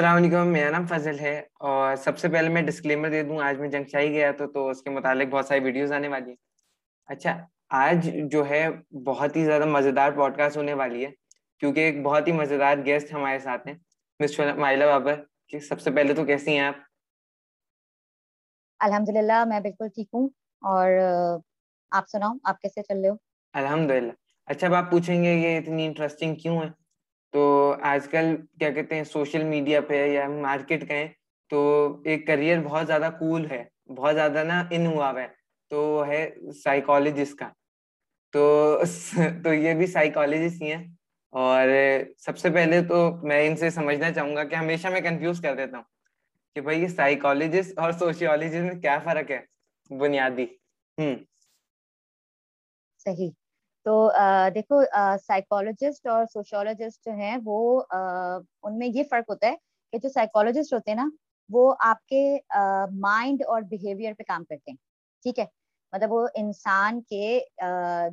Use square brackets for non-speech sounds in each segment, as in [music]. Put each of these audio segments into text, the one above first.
السلام علیکم میرا نام فضل ہے اور سب سے پہلے میں ڈسکلیمر دے دوں آج میں جنگ شاہی گیا تو تو اس کے متعلق بہت ساری ویڈیوز آنے والی ہیں۔ اچھا آج جو ہے بہت ہی زیادہ مزیدار پوڈ کاسٹ ہونے والی ہے کیونکہ ایک بہت ہی مزیدار گیسٹ ہمارے ساتھ ہیں۔ مس مائلہ بابر کہ سب سے پہلے تو کیسی ہیں آپ؟ الحمد للہ میں بالکل ٹھیک ہوں اور آپ سناؤ آپ کیسے چل رہے ہو؟ الحمد للہ اچھا اب آپ پوچھیں گے یہ اتنی انٹرسٹنگ کیوں ہے؟ تو آج کل کیا کہتے ہیں، سوشل میڈیا پہ یا مارکیٹ کہیں تو ایک کریئر بہت زیادہ کول ہے، بہت زیادہ نا ان ہوا ہے، تو وہ ہے سائیکالوجسٹ کا۔ تو تو یہ بھی سائیکالوجسٹ ہی ہیں۔ اور سب سے پہلے تو میں ان سے سمجھنا چاہوں گا کہ ہمیشہ میں کنفیوز کر دیتا ہوں کہ بھائی، یہ سائیکالوجسٹ اور سوشیولوجسٹ میں کیا فرق ہے؟ بنیادی۔ ہوں۔ صحیح۔ تو دیکھو سائیکولوجسٹ اور سوشولوجسٹ جو ہیں، وہ ان میں یہ فرق ہوتا ہے کہ جو سائیکولوجسٹ ہوتے ہیں نا، وہ آپ کے مائنڈ اور بیہیویئر پہ کام کرتے ہیں، ٹھیک ہے؟ مطلب وہ انسان کے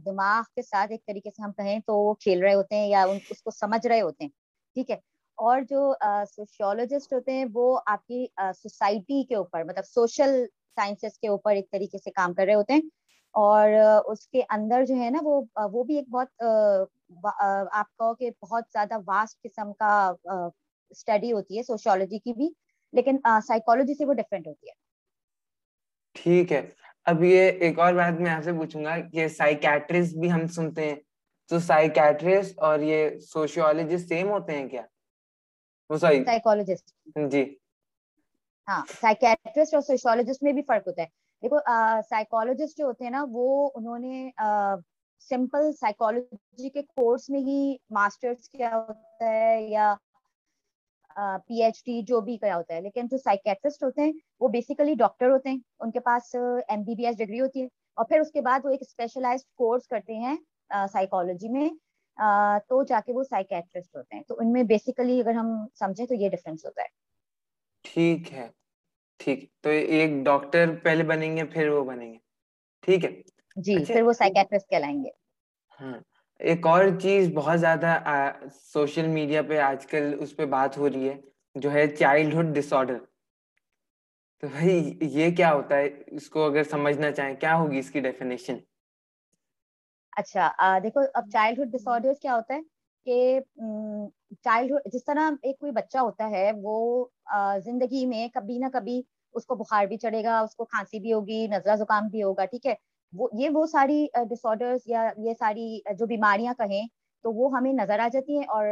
دماغ کے ساتھ ایک طریقے سے ہم کہیں تو وہ کھیل رہے ہوتے ہیں یا اس کو سمجھ رہے ہوتے ہیں، ٹھیک ہے؟ اور جو سوشیولوجسٹ ہوتے ہیں، وہ آپ کی سوسائٹی کے اوپر مطلب سوشل سائنسز کے اوپر ایک طریقے سے کام کر رہے ہوتے ہیں اور اس کے اندر جو ہے نا وہ وہ بھی ایک بہت آپ کہو کہ بہت زیادہ واسٹ قسم کا اسٹڈی ہوتی ہے سوشولوجی کی بھی لیکن سائیکولوجی سے وہ ڈفرینٹ ہوتی ہے۔ ٹھیک ہے۔ اب یہ ایک اور بات میں آپ سے پوچھوں گا کہ سائیکیٹرسٹ بھی ہم سنتے ہیں۔ تو سائیکیٹرسٹ اور یہ سوشیولوجسٹ سیم ہوتے ہیں کیا؟ وہ سائیکولوجسٹ جی۔ ہاں سائیکیٹرسٹ اور سوشیولوجسٹ میں بھی فرق ہوتا ہے۔ دیکھو سائیکولوجسٹ جو ہوتے ہیں نا، وہ انہوں نے سمپل سائیکولوجی کے کورس میں ہی ماسٹرس کیا ہوتا ہے یا پی ایچ ڈی جو بھی کیا ہوتا ہے، لیکن جو سائیکیٹرسٹ ہوتے ہیں، وہ بیسیکلی ڈاکٹر ہوتے ہیں۔ ان کے پاس M B B S degree ہوتی ہے۔ اور پھر اس کے بعد وہ ایک اسپیشلائز کورس کرتے ہیں سائیکولوجی میں۔ تو جا کے وہ سائیکیٹرسٹ ہوتے ہیں۔ تو ان میں بیسیکلی اگر ہم سمجھیں تو یہ ڈفرینس ہوتا ہے۔ ٹھیک ہے۔ ٹھیک تو ایک ڈاکٹر پہلے بنیں گے پھر وہ بنیں گے۔ ٹھیک ہے؟ جی اچھا، پھر وہ سائیکیٹرسٹ کہلائیں گے۔ ہاں۔ ایک اور چیز بہت زیادہ سوشل میڈیا پہ آج کل اس پہ بات ہو رہی ہے جو ہے چائلڈہڈ ڈس آرڈر تو بھائی یہ کیا ہوتا ہے؟ اس کو اگر سمجھنا چاہیں کیا ہوگی اس کی ڈیفینیشن؟ اچھا دیکھو اب چائلڈہڈ ڈس آرڈر کیا ہوتا ہے؟ کہ چائلڈہڈ جس طرح ایک کوئی بچہ ہوتا ہے، وہ زندگی میں کبھی نہ کبھی اس کو بخار بھی چڑھے گا، اس کو کھانسی بھی ہوگی، نزلہ زکام بھی ہوگا، ٹھیک ہے؟ وہ، یہ وہ ساری ڈس آرڈرس یا یہ ساری جو بیماریاں کہیں، تو وہ ہمیں نظر آ جاتی ہیں اور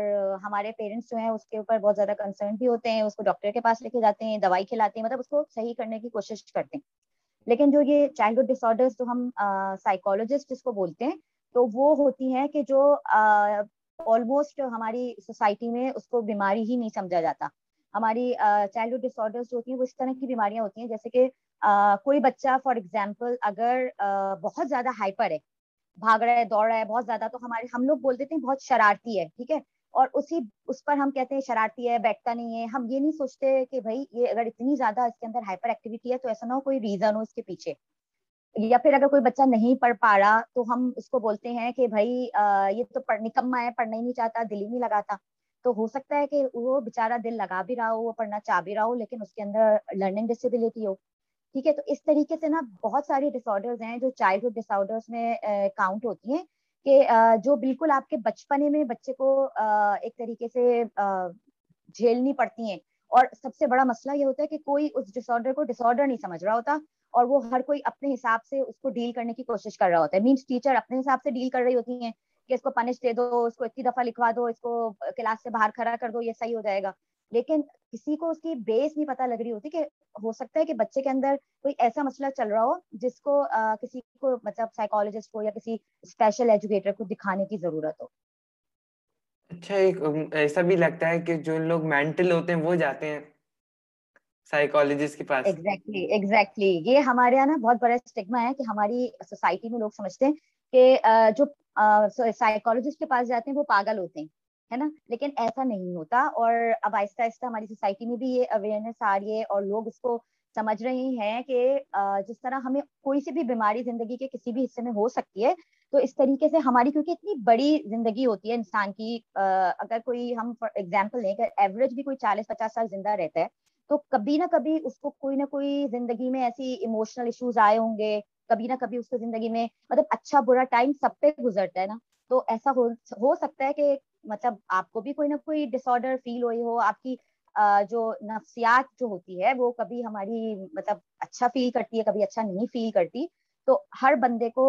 ہمارے پیرنٹس جو ہیں، اس کے اوپر بہت زیادہ کنسرن بھی ہوتے ہیں، اس کو ڈاکٹر کے پاس لے کے جاتے ہیں، دوائی کھلاتے ہیں مطلب اس کو صحیح کرنے کی کوشش کرتے ہیں۔ لیکن جو یہ چائلڈہڈ ڈس آرڈرس جو ہم سائیکولوجسٹ جس کو بولتے ہیں، تو وہ ہوتی ہیں کہ جو آلموسٹ ہماری سوسائٹی میں اس کو بیماری ہی نہیں سمجھا جاتا۔ ہماری چائلڈہڈ ڈس آرڈرس جو ہوتی ہیں، وہ اس طرح کی بیماریاں ہوتی ہیں، جیسے کہ کوئی بچہ فار ایگزامپل اگر بہت زیادہ ہائپر ہے، بھاگ رہا ہے، دوڑ رہا ہے، بہت زیادہ، تو ہمارے، ہم لوگ بول دیتے ہیں بہت شرارتی ہے، ٹھیک ہے؟ اور اسی، اس پر ہم کہتے ہیں شرارتی ہے، بیٹھتا نہیں ہے۔ ہم یہ نہیں سوچتے کہ بھائی یہ اگر اتنی زیادہ اس کے اندر ہائپر ایکٹیویٹی ہے تو ایسا نہ ہو، کوئی ریزن ہو اس کے پیچھے۔ یا پھر اگر کوئی بچہ نہیں پڑھ پا رہا تو ہم اس کو بولتے ہیں کہ بھائی یہ تو نکما ہے، پڑھنا ہی نہیں چاہتا، دل ہی نہیں لگاتا۔ تو ہو سکتا ہے کہ وہ بےچارا دل لگا بھی رہا ہو، وہ پڑھنا چاہ بھی رہا ہو، لیکن اس کے اندر لرننگ ڈسیبلٹی ہو۔ ٹھیک ہے؟ تو اس طریقے سے نا بہت ساری ڈس آرڈرز ہیں جو چائلڈہڈ ڈس آرڈرس میں کاؤنٹ ہوتی ہیں کہ جو بالکل آپ کے بچپنے میں بچے کو ایک طریقے سے جھیلنی پڑتی ہیں۔ اور سب سے بڑا مسئلہ یہ ہوتا ہے کہ کوئی اس ڈس آرڈر کو ڈس آرڈر نہیں سمجھ رہا ہوتا۔ اور وہ ہر کوئی اپنے حساب سے اس کو ڈیل کرنے کی کوشش کر رہا ہوتا ہے۔ مینس ٹیچر اپنے حساب سے ڈیل کر رہی ہوتی ہیں کہ اس کو پنش دے دو اس کو اتنی دفعہ لکھوا دو اس کو کلاس سے باہر کھڑا کر دو یہ صحیح ہو جائے گا۔ لیکن کسی کو اس کی بیس نہیں پتا لگ رہی ہوتی کہ ہو سکتا ہے کہ بچے کے اندر کوئی ایسا مسئلہ چل رہا ہو جس کو آ, کسی کو مطلب سائیکالوجسٹ کو یا کسی اسپیشل ایجوکیٹر کو دکھانے کی ضرورت ہو۔ اچھا ایک ایسا بھی لگتا ہے کہ جو لوگ مینٹل ہوتے ہیں وہ جاتے ہیں۔ سائیکالوجسٹ کے پاس۔ ایگزیکٹلی ایگزیکٹلی یہ ہمارے یہاں نا بہت بڑا اسٹگما ہے کہ ہماری سوسائٹی میں لوگ سمجھتے ہیں کہ جو سائیکالوجسٹ کے پاس جاتے ہیں وہ پاگل ہوتے ہیں، ہے نا؟ لیکن ایسا نہیں ہوتا اور اب آہستہ آہستہ ہماری سوسائٹی میں بھی یہ اویئرنیس آ رہی ہے اور لوگ اس کو سمجھ رہے ہیں کہ جس طرح ہمیں کوئی سی بھی بیماری زندگی کے کسی بھی حصے میں ہو سکتی ہے، تو اس طریقے سے ہماری، کیونکہ اتنی بڑی زندگی ہوتی ہے انسان کی اگر کوئی ہم فار ایگزامپل لیں کہ ایوریج بھی کوئی چالیس پچاس سال زندہ رہتا ہے تو کبھی نہ کبھی اس کو کوئی نہ کوئی زندگی میں ایسی ایموشنل ایشوز آئے ہوں گے، کبھی نہ کبھی اس کو زندگی میں مطلب اچھا برا ٹائم سب پہ گزرتا ہے نا۔ تو ایسا ہو سکتا ہے کہ مطلب آپ کو بھی کوئی نہ کوئی ڈس آرڈر فیل ہوئی ہو، آپ کی جو نفسیات جو ہوتی ہے، وہ کبھی ہماری مطلب اچھا فیل کرتی ہے، کبھی اچھا نہیں فیل کرتی۔ تو ہر بندے کو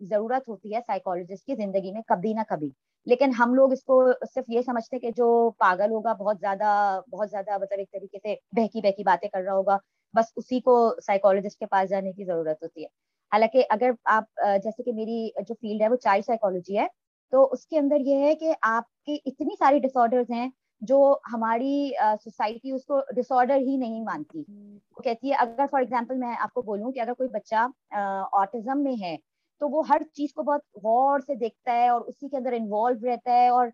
ضرورت ہوتی ہے سائیکولوجسٹ کی زندگی میں کبھی نہ کبھی۔ لیکن ہم لوگ اس کو صرف یہ سمجھتے کہ جو پاگل ہوگا، بہت زیادہ بہت زیادہ مطلب ایک طریقے سے بہکی بہکی باتیں کر رہا ہوگا۔ بس اسی کو سائیکولوجسٹ کے پاس جانے کی ضرورت ہوتی ہے۔ حالانکہ اگر آپ، جیسے کہ میری جو فیلڈ ہے وہ چائلڈ سائیکولوجی ہے، تو اس کے اندر یہ ہے کہ آپ کی اتنی ساری ڈس آرڈرز ہیں جو ہماری سوسائٹی اس کو ڈس آرڈر ہی نہیں مانتی۔ وہ کہتی ہے، اگر فار ایگزامپل میں آپ کو بولوں کہ اگر کوئی بچہ آٹزم میں ہے تو وہ ہر چیز کو بہت غور سے دیکھتا ہے اور اسی کے اندر انوالو رہتا ہے اور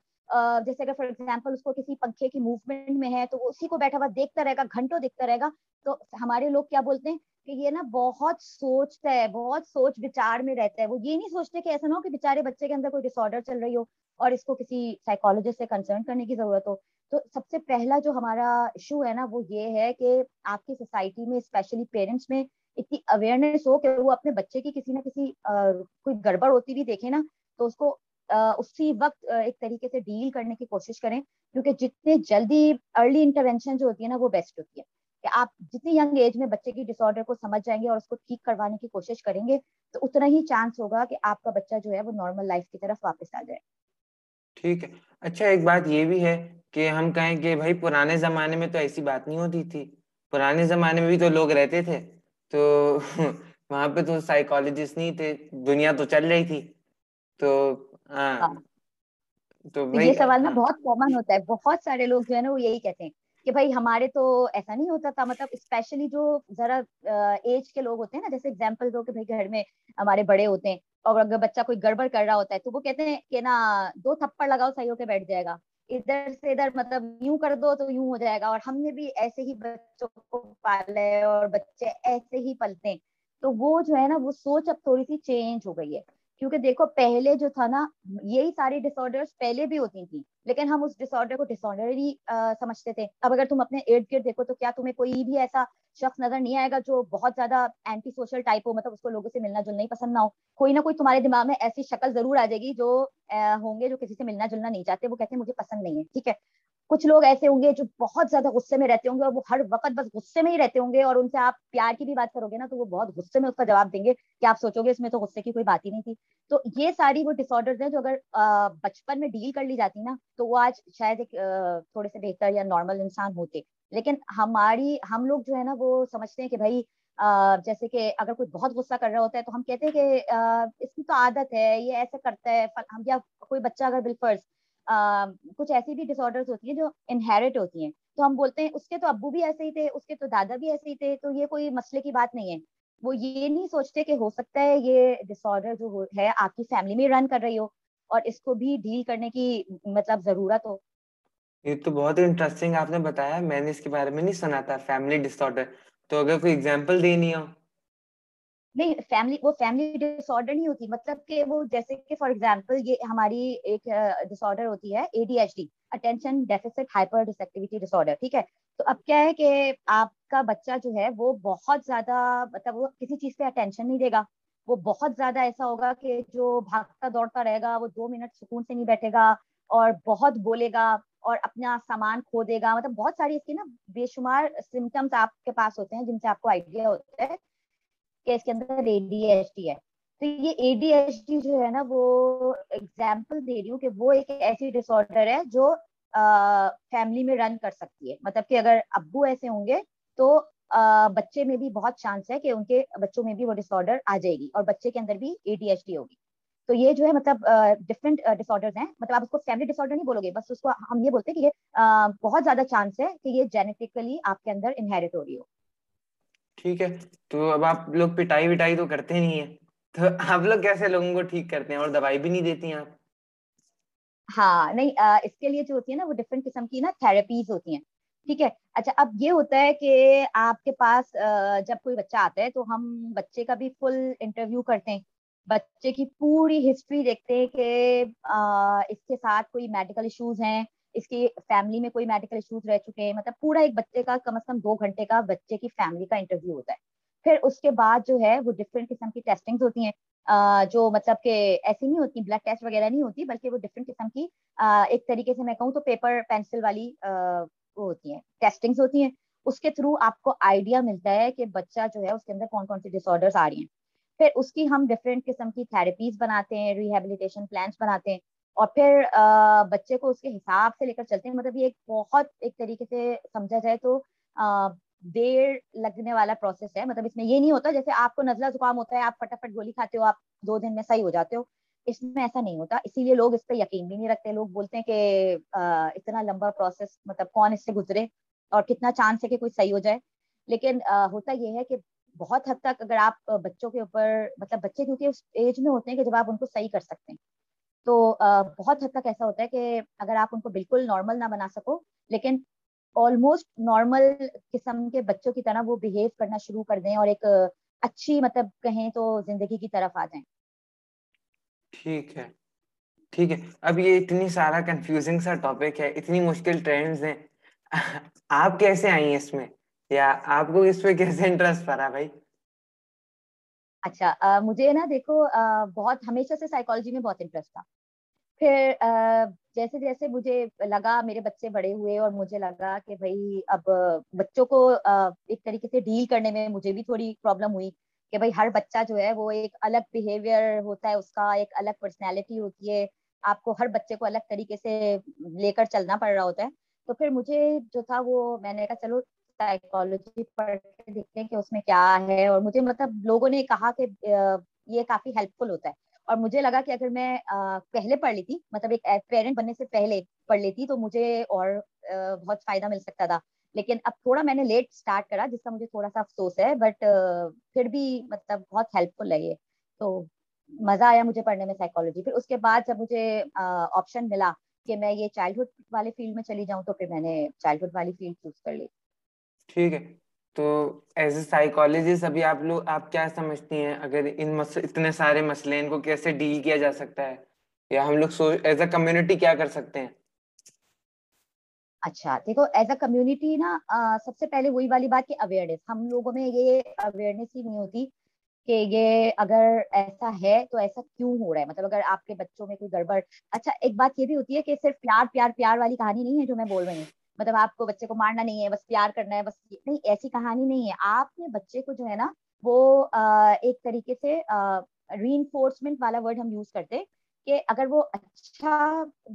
جیسے اگر فار ایگزامپل اس کو کسی پنکھے کی موومنٹ میں ہے تو وہ اسی کو بیٹھا ہوا دیکھتا رہے گا، گھنٹوں دیکھتا رہے گا۔ تو ہمارے لوگ کیا بولتے ہیں کہ یہ نا بہت سوچتا ہے، بہت سوچ بچار میں رہتا ہے۔ وہ یہ نہیں سوچتے کہ ایسا نہ ہو کہ بےچارے بچے کے اندر کوئی ڈس آرڈر چل رہی ہو اور اس کو کسی سائیکولوجسٹ سے کنسرن کرنے کی ضرورت ہو۔ تو سب سے پہلا جو ہمارا ایشو ہے نا وہ یہ ہے کہ آپ کی سوسائٹی میں اسپیشلی پیرنٹس میں اتنی اویئرنیس ہو کہ وہ اپنے بچے کی کسی نہ کسی کوئی گڑبڑ ہوتی بھی دیکھے نا، تو اس کو اسی وقت ایک طریقے سے ڈیل کرنے کی کوشش کریں۔ کیونکہ جتنے جلدی ارلی انٹروینشن جو ہوتی ہے نا، وہ بیسٹ ہوتی ہے کہ آپ جتنی ینگ ایج میں بچے کی ڈس آرڈر کو سمجھ جائیں گے اور اس کو ٹھیک کروانے کی کوشش کریں گے، تو اتنا ہی چانس ہوگا کہ آپ کا بچہ جو ہے وہ نارمل لائف کی طرف واپس آ جائے۔ ٹھیک ہے۔ اچھا ایک بات یہ بھی ہے کہ ہم کہیں کہ بھائی پرانے زمانے میں تو ایسی بات نہیں ہوتی تھی۔ پرانے زمانے میں بھی تو لوگ رہتے تھے۔ تو وہاں پہ تو سائیکالوجسٹ نہیں تھے دنیا تو چل رہی تھی۔ تو ہاں, ہاں۔ تو یہ سوال نا بہت کامن ہوتا ہے۔ بہت سارے لوگ جو ہے نا وہ یہی کہتے ہیں کہ بھائی ہمارے تو ایسا نہیں ہوتا تھا۔ مطلب اسپیشلی جو ذرا ایج کے لوگ ہوتے ہیں نا جیسے اگزامپل دو کہ بھائی گھر میں ہمارے بڑے ہوتے ہیں اور اگر بچہ کوئی گڑبڑ کر رہا ہوتا ہے تو وہ کہتے ہیں کہ نا دو تھپڑ لگاؤ صحیح ہو کے بیٹھ جائے گا۔ ادھر سے ادھر مطلب یوں کر دو تو یوں ہو جائے گا اور ہم نے بھی ایسے ہی بچوں کو پالا ہے اور بچے ایسے ہی پلتے ہیں تو وہ جو ہے نا وہ سوچ اب تھوڑی سی چینج ہو گئی ہے۔ کیونکہ دیکھو، پہلے جو تھا نا، یہی ساری ڈس آرڈر پہلے بھی ہوتی تھیں، لیکن ہم اس ڈس آرڈر کو ڈس آرڈر ہی سمجھتے تھے۔ اب اگر تم اپنے ارد گرد دیکھو تو کیا تمہیں کوئی بھی ایسا شخص نظر نہیں آئے گا جو بہت زیادہ اینٹی سوشل ٹائپ ہو مطلب اس کو لوگوں سے ملنا جلنا ہی پسند نہ ہو۔ کوئی نہ کوئی تمہارے دماغ میں ایسی شکل ضرور آ جائے گی جو ہوں گے جو کسی سے ملنا جلنا نہیں چاہتے، وہ کہتے ہیں مجھے پسند نہیں ہے، ٹھیک ہے؟ کچھ لوگ ایسے ہوں گے جو بہت زیادہ غصے میں رہتے ہوں گے اور وہ ہر وقت بس غصے میں ہی رہتے ہوں گے اور ان سے آپ پیار کی بھی بات کرو گے نا تو وہ بہت غصے میں اس کا جواب دیں گے کہ آپ سوچو گے اس میں تو غصے کی کوئی بات ہی نہیں تھی۔ تو یہ ساری وہ ڈس آرڈر ہیں جو اگر بچپن میں ڈیل کر لی جاتی نا تو وہ آج شاید ایک تھوڑے سے بہتر یا نارمل انسان ہوتے۔ لیکن ہماری، ہم لوگ جو ہے نا وہ سمجھتے ہیں کہ بھائی جیسے کہ اگر کوئی بہت غصہ کر رہا ہوتا ہے تو ہم کہتے ہیں کہ اس کی تو عادت ہے، یہ ایسے کرتا ہے یا کوئی بچہ اگر بالفرض کچھ ایسی بھی ڈس آرڈر ہوتی ہیں جو انہیریٹ ہوتی ہیں۔ تو ہم بولتے ہیں، اس کے تو ابو بھی ایسے ہی تھے، اس کے تو دادا بھی ایسے ہی تھے، تو یہ کوئی مسئلے کی بات نہیں ہے۔ وہ یہ نہیں سوچتے کہ ہو سکتا ہے یہ ڈس آرڈر جو ہے، آپ کی فیملی میں رن کر رہی ہو اور اس کو بھی ڈیل کرنے کی مطلب ضرورت ہو۔ یہ تو بہت ہی انٹرسٹنگ آپ نے بتایا، میں نے اس کے بارے میں نہیں سنا تھا فیملی ڈس آرڈر تو اگر کوئی ایگزامپل دینی ہو۔ نہیں فیملی وہ فیملی ڈس آرڈر نہیں ہوتی۔ مطلب کہ وہ جیسے کہ فار ایگزامپل یہ ہماری ایک ڈس آرڈر ہوتی ہے A D H D attention deficit hyperactivity disorder ٹھیک ہے؟ تو اب کیا ہے کہ آپ کا بچہ جو ہے وہ بہت زیادہ مطلب وہ کسی چیز پہ اٹینشن نہیں دے گا۔ وہ بہت زیادہ ایسا ہوگا کہ جو بھاگتا دوڑتا رہے گا، وہ دو منٹ سکون سے نہیں بیٹھے گا اور بہت بولے گا اور اپنا سامان کھو دے گا۔ مطلب بہت ساری اس کی نا بے شمار سمٹمس آپ کے پاس ہوتے ہیں جن سے آپ کو آئیڈیا ہوتا ہے۔ کہ اس کے اندر اے ڈی ایچ ڈی ہے۔ تو یہ اے ڈی ایچ ڈی جو ہے نا وہ ایگزامپل دے رہی ہوں کہ وہ ایک ایسی ڈس آرڈر ہے جو فیملی میں رن کر سکتی ہے۔ مطلب کہ اگر ابو ایسے ہوں گے تو بچے میں بھی بہت چانس ہے کہ ان کے بچوں میں بھی وہ ڈس آرڈر آ جائے گی اور بچے کے اندر بھی اے ڈی ایچ ڈی ہوگی۔ تو یہ جو ہے مطلب ڈفرینٹ ڈس آرڈر ہیں۔ مطلب آپ اس کو فیملی ڈس آرڈر نہیں بولو گے، بس اس کو ہم یہ بولتے ہیں کہ یہ بہت زیادہ چانس ہے کہ یہ جینیٹیکلی آپ کے اندر انہیریٹ ہو رہی ہو۔ ٹھیک ہے۔ تو اب آپ لوگ پٹائی وٹائی تو کرتے نہیں ہیں۔ تو آپ لوگ کیسے لوگوں کو ٹھیک کرتے ہیں اور دوائی بھی نہیں دیتی ہیں آپ؟ ہاں نہیں اس کے لیے جو ہوتی ہے نا، وہ ڈفرینٹ قسم کی نا تھراپیز ہوتی ہیں۔ ٹھیک ہے۔ اچھا اب یہ ہوتا ہے کہ آپ کے پاس جب کوئی بچہ آتا ہے تو ہم بچے کا بھی فل انٹرویو کرتے ہیں۔ بچے کی پوری ہسٹری دیکھتے ہیں کہ اس کے ساتھ کوئی میڈیکل ایشوز ہیں۔ اس کی فیملی میں کوئی میڈیکل ایشوز رہ چکے ہیں مطلب پورا ایک بچے کا کم از کم دو گھنٹے کا بچے کی فیملی کا انٹرویو ہوتا ہے۔ پھر اس کے بعد جو ہے، وہ ڈفرینٹ قسم کی ٹیسٹنگ ہوتی ہیں۔ جو مطلب کہ ایسی نہیں ہوتی بلڈ ٹیسٹ وغیرہ نہیں ہوتی، بلکہ وہ ڈفرینٹ قسم کی ایک طریقے سے میں کہوں تو پیپر پینسل والی وہ ہوتی ہیں ٹیسٹنگس ہوتی ہیں۔ اس کے تھرو آپ کو آئیڈیا ملتا ہے کہ بچہ جو ہے، اس کے اندر کون کون سی ڈس آرڈر آ رہی ہیں۔ پھر اس کی ہم ڈفرینٹ قسم کی تھراپیز بناتے ہیں ریہیبلیٹیشن پلانس بناتے ہیں۔ اور پھر بچے کو اس کے حساب سے لے کر چلتے ہیں۔ مطلب یہ ایک بہت ایک طریقے سے سمجھا جائے تو دیر لگنے والا پروسیس ہے۔ مطلب اس میں یہ نہیں ہوتا جیسے آپ کو نزلہ زکام ہوتا ہے، آپ فٹافٹ گولی کھاتے ہو، آپ دو دن میں صحیح ہو جاتے ہو، اس میں ایسا نہیں ہوتا۔ اسی لیے لوگ اس پہ یقین بھی نہیں رکھتے۔ لوگ بولتے ہیں کہ اتنا لمبا پروسیس مطلب کون اس سے گزرے اور کتنا چانس ہے کہ کوئی صحیح ہو جائے۔ لیکن ہوتا یہ ہے کہ بہت حد تک اگر آپ بچوں کے اوپر مطلب بچے کیونکہ اس ایج میں ہوتے ہیں کہ جب آپ ان کو صحیح کر سکتے ہیں۔ تو بہت حد تک ایسا ہوتا ہے کہ اگر آپ ان کو بالکل نارمل نہ بنا سکو، لیکن آلموسٹ نارمل قسم کے بچوں کی طرح وہ بہیو کرنا شروع کر دیں اور ایک اچھی مطلب کہیں تو زندگی کی طرف آ جائیں۔ ٹھیک ہے۔ ٹھیک ہے۔ اب یہ اتنی سارا کنفیوزنگ سا ٹاپک ہے، اتنی مشکل ٹرینڈز ہیں۔ [laughs] آپ کیسے آئی ہیں اس میں؟ یا آپ کو اس پہ کیسے انٹرسٹ پڑا بھائی؟ اچھا مجھے نا دیکھو بہت، ہمیشہ سے سائیکالوجی میں بہت انٹرسٹ تھا۔ پھر جیسے جیسے مجھے لگا، میرے بچے بڑے ہوئے اور مجھے لگا کہ بھائی، اب بچوں کو ایک طریقے سے ڈیل کرنے میں مجھے بھی تھوڑی پرابلم ہوئی کہ بھائی، ہر بچہ جو ہے، وہ ایک الگ بیہیویئر ہوتا ہے، اس کا ایک الگ پرسنالٹی ہوتی ہے۔ آپ کو ہر بچے کو الگ طریقے سے لے کر چلنا پڑ رہا ہوتا ہے۔ تو پھر مجھے جو تھا، وہ میں نے کہا، چلو سائیکالوجی پڑھ کے دیکھتے ہیں کہ اس میں کیا ہے اور مجھے مطلب لوگوں نے کہا کہ یہ کافی ہیلپ فل ہوتا ہے۔ اور مجھے لگا کہ اگر میں پہلے پڑھ لیتی مطلب ایک پیرنٹ بننے سے پہلے پڑھ لیتی تو مجھے اور بہت فائدہ مل سکتا تھا۔ لیکن اب تھوڑا میں نے لیٹ اسٹارٹ کرا جس کا مجھے تھوڑا سا افسوس ہے بٹ پھر بھی مطلب بہت ہیلپ فل ہے یہ۔ تو مزہ آیا مجھے پڑھنے میں سائیکالوجی پھر اس کے بعد جب مجھے آپشن ملا کہ میں یہ چائلڈہڈ والے فیلڈ میں چلی جاؤں تو پھر میں نے چائلڈہڈ والی فیلڈ چوز کر لی۔ ٹھیک ہے۔ تو ایز اے سائیکالوجسٹ ابھی آپ لوگ، آپ کیا سمجھتی ہیں؟ اگر ان اتنے سارے مسئلے ان کو کیسے ڈیل کیا جا سکتا ہے؟ یا ہم لوگ ایز اے کمیونٹی کیا کر سکتے ہیں؟ اچھا دیکھو ایز اے کمیونٹی نا سب سے پہلے وہی والی بات کہ اویئرنیس ہم لوگوں میں یہ اویئرنیس ہی نہیں ہوتی کہ یہ اگر ایسا ہے تو ایسا کیوں ہو رہا ہے؟ مطلب اگر آپ کے بچوں میں کوئی گڑبڑ۔ اچھا ایک بات یہ بھی ہوتی ہے کہ صرف پیار پیار پیار والی کہانی نہیں ہے جو میں بول رہی ہوں۔ مطلب آپ کو بچے کو مارنا نہیں ہے، بس پیار کرنا ہے، بس نہیں، ایسی کہانی نہیں ہے۔ آپ نے بچے کو جو ہے نا، وہ ایک طریقے سے ری انفورسمنٹ والا ورڈ ہم یوز کرتے کہ اگر وہ اچھا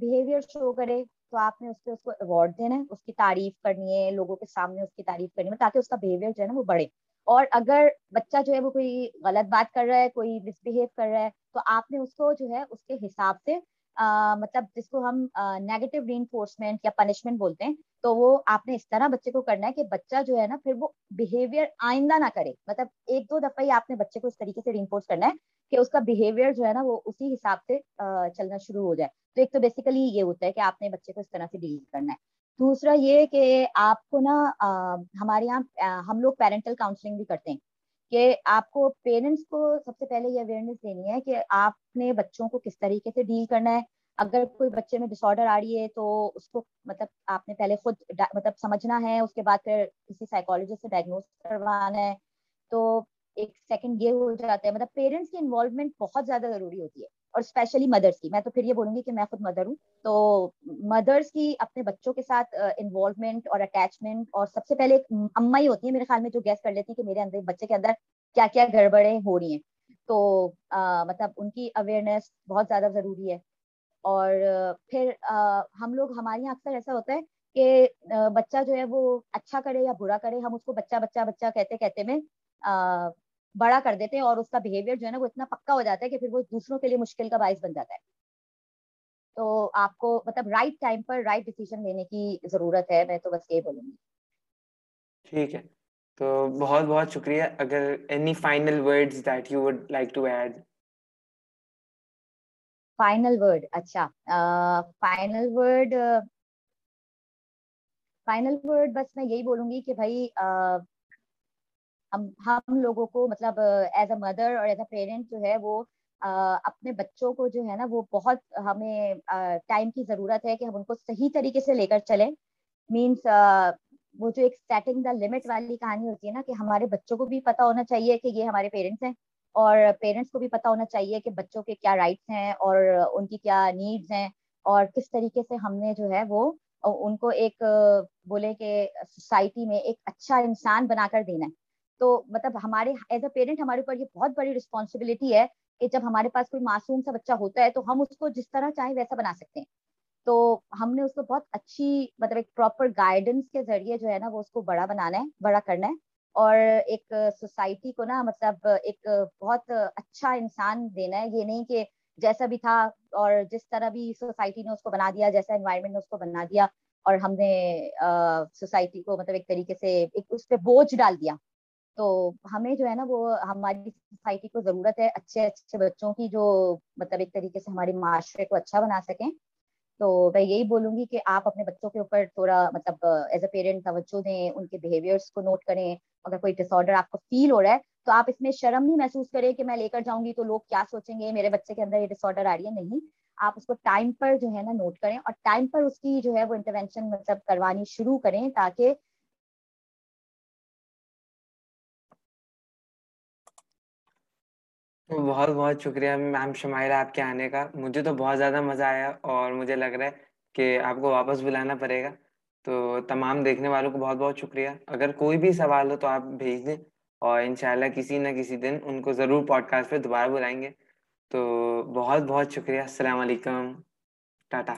بہیویئر شو کرے تو آپ نے اس پہ اس کو اوارڈ دینا ہے، اس کی تعریف کرنی ہے، لوگوں کے سامنے اس کی تعریف کرنی ہے مطلب تاکہ اس کا بہیویئر جو ہے نا وہ بڑھے۔ اور اگر بچہ جو ہے وہ کوئی غلط بات کر رہا ہے، کوئی مس بہیو کر رہا ہے، تو آپ نے اس کو جو ہے اس کے حساب سے مطلب جس کو ہم نیگیٹو ری انفورسمنٹ یا پنشمنٹ بولتے ہیں، تو وہ آپ نے اس طرح بچے کو کرنا ہے کہ بچہ جو ہے نا، پھر وہ بہیویئر آئندہ نہ کرے۔ مطلب ایک دو دفعہ ہی آپ نے بچے کو اس طریقے سے ری انفورس کرنا ہے کہ اس کا بہیویئر جو ہے نا، وہ اسی حساب سے چلنا شروع ہو جائے۔ تو ایک تو بیسیکلی یہ ہوتا ہے کہ آپ نے بچے کو اس طرح سے ڈیل کرنا ہے۔ دوسرا یہ کہ آپ کو نا ہمارے یہاں ہم لوگ پیرنٹل کاؤنسلنگ بھی کرتے ہیں۔ کہ آپ کو پیرنٹس کو سب سے پہلے یہ اویئرنیس دینی ہے کہ آپ نے بچوں کو کس طریقے سے ڈیل کرنا ہے۔ اگر کوئی بچے میں ڈس آرڈر آ رہی ہے تو اس کو مطلب آپ نے پہلے خود مطلب سمجھنا ہے، اس کے بعد پھر کسی سائیکالوجسٹ سے ڈائگنوز کروانا ہے۔ تو ایک سیکنڈ یہ ہو جاتا ہے۔ مطلب پیرنٹس کی انوالومنٹ بہت زیادہ ضروری ہوتی ہے۔ اور اسپیشلی مدرس کی۔ میں تو پھر یہ بولوں گی کہ میں خود مدر ہوں۔ تو مدرس کی اپنے بچوں کے ساتھ انوالومنٹ اور اٹیچمنٹ اور سب سے پہلے ایک اما ہی ہوتی ہے میرے خیال میں جو گیس کر لیتی ہے کہ میرے اندر بچے کے اندر کیا کیا گڑبڑیں ہو رہی ہیں۔ تو مطلب ان کی اویئرنیس بہت زیادہ ضروری ہے۔ اور پھر ہم لوگ، ہمارے یہاں اکثر ایسا ہوتا ہے کہ بچہ جو ہے وہ اچھا کرے یا برا کرے، ہم اس کو بچہ بچہ بچہ کہتے کہتے میں بڑا کر دیتے ہیں اور اس کا بہیویئر جو ہے نا وہ اتنا پکا ہو جاتا ہے کہ پھر وہ دوسروں کے لیے مشکل کا باعث بن جاتا ہے۔ تو آپ کو مطلب رائٹ ٹائم پر رائٹ ڈیسیزن لینے کی ضرورت ہے میں تو بس یہ بولوں گی۔ ٹھیک ہے۔ تو بہت بہت شکریہ۔ اگر any final words that you would like to add final word اچھا۔ فائنل ورڈ فائنل ورڈ بس میں یہی بولوں گی کہ بھائی ہم ہم لوگوں کو مطلب ایز اے مدر اور ایز اے پیرنٹ جو ہے وہ اپنے بچوں کو جو ہے نا وہ بہت ہمیں ٹائم کی ضرورت ہے کہ ہم ان کو صحیح طریقے سے لے کر چلیں۔ مینس وہ جو ایک سیٹنگ دا لمٹ والی کہانی ہوتی ہے نا کہ ہمارے بچوں کو بھی پتا ہونا چاہیے کہ یہ ہمارے پیرنٹس ہیں اور پیرنٹس کو بھی پتا ہونا چاہیے کہ بچوں کے کیا رائٹس ہیں اور ان کی کیا نیڈس ہیں اور کس طریقے سے ہم نے جو ہے وہ ان کو ایک، بولے کہ سوسائٹی میں ایک اچھا انسان بنا کر دینا ہے۔ تو مطلب ہمارے ایز اے پیرنٹ ہمارے اوپر یہ بہت بڑی رسپانسبلٹی ہے کہ جب ہمارے پاس کوئی معصوم سا بچہ ہوتا ہے تو ہم اس کو جس طرح چاہیں ویسا بنا سکتے ہیں۔ تو ہم نے اس کو بہت اچھی مطلب ایک پراپر گائیڈنس کے ذریعے جو ہے نا وہ اس کو بڑا بنانا ہے، بڑا کرنا ہے۔ اور ایک سوسائٹی کو نا مطلب ایک بہت اچھا انسان دینا ہے۔ یہ نہیں کہ جیسا بھی تھا اور جس طرح بھی سوسائٹی نے اس کو بنا دیا، جیسا انوائرمنٹ نے اس کو بنا دیا اور ہم نے سوسائٹی کو مطلب ایک طریقے سے ایک اس پہ بوجھ ڈال دیا۔ تو ہمیں جو ہے نا وہ ہماری سوسائٹی کو ضرورت ہے اچھے اچھے بچوں کی جو مطلب ایک طریقے سے ہمارے معاشرے کو اچھا بنا سکیں۔ تو میں یہی بولوں گی کہ آپ اپنے بچوں کے اوپر تھوڑا مطلب ایز اے پیرنٹ توجہ دیں، ان کے بہیویئرس کو نوٹ کریں۔ اگر کوئی ڈس آرڈر آپ کو فیل ہو رہا ہے تو آپ اس میں شرم نہیں محسوس کریں کہ میں لے کر جاؤں گی تو لوگ کیا سوچیں گے، میرے بچے کے اندر یہ ڈس آرڈر آ رہی ہے؟ نہیں۔ آپ اس کو ٹائم پر جو ہے نا نوٹ کریں اور ٹائم پر اس کی جو ہے وہ انٹروینشن مطلب کروانی شروع کریں تاکہ بہت بہت شکریہ میم شمائل آپ کے آنے کا۔ مجھے تو بہت زیادہ مزہ آیا اور مجھے لگ رہا ہے کہ آپ کو واپس بلانا پڑے گا۔ تو تمام دیکھنے والوں کو بہت بہت شکریہ۔ اگر کوئی بھی سوال ہو تو آپ بھیج دیں اور انشاءاللہ کسی نہ کسی دن ان کو ضرور پوڈ کاسٹ پہ دوبارہ بلائیں گے۔ تو بہت بہت شکریہ۔ السلام علیکم۔ ٹاٹا۔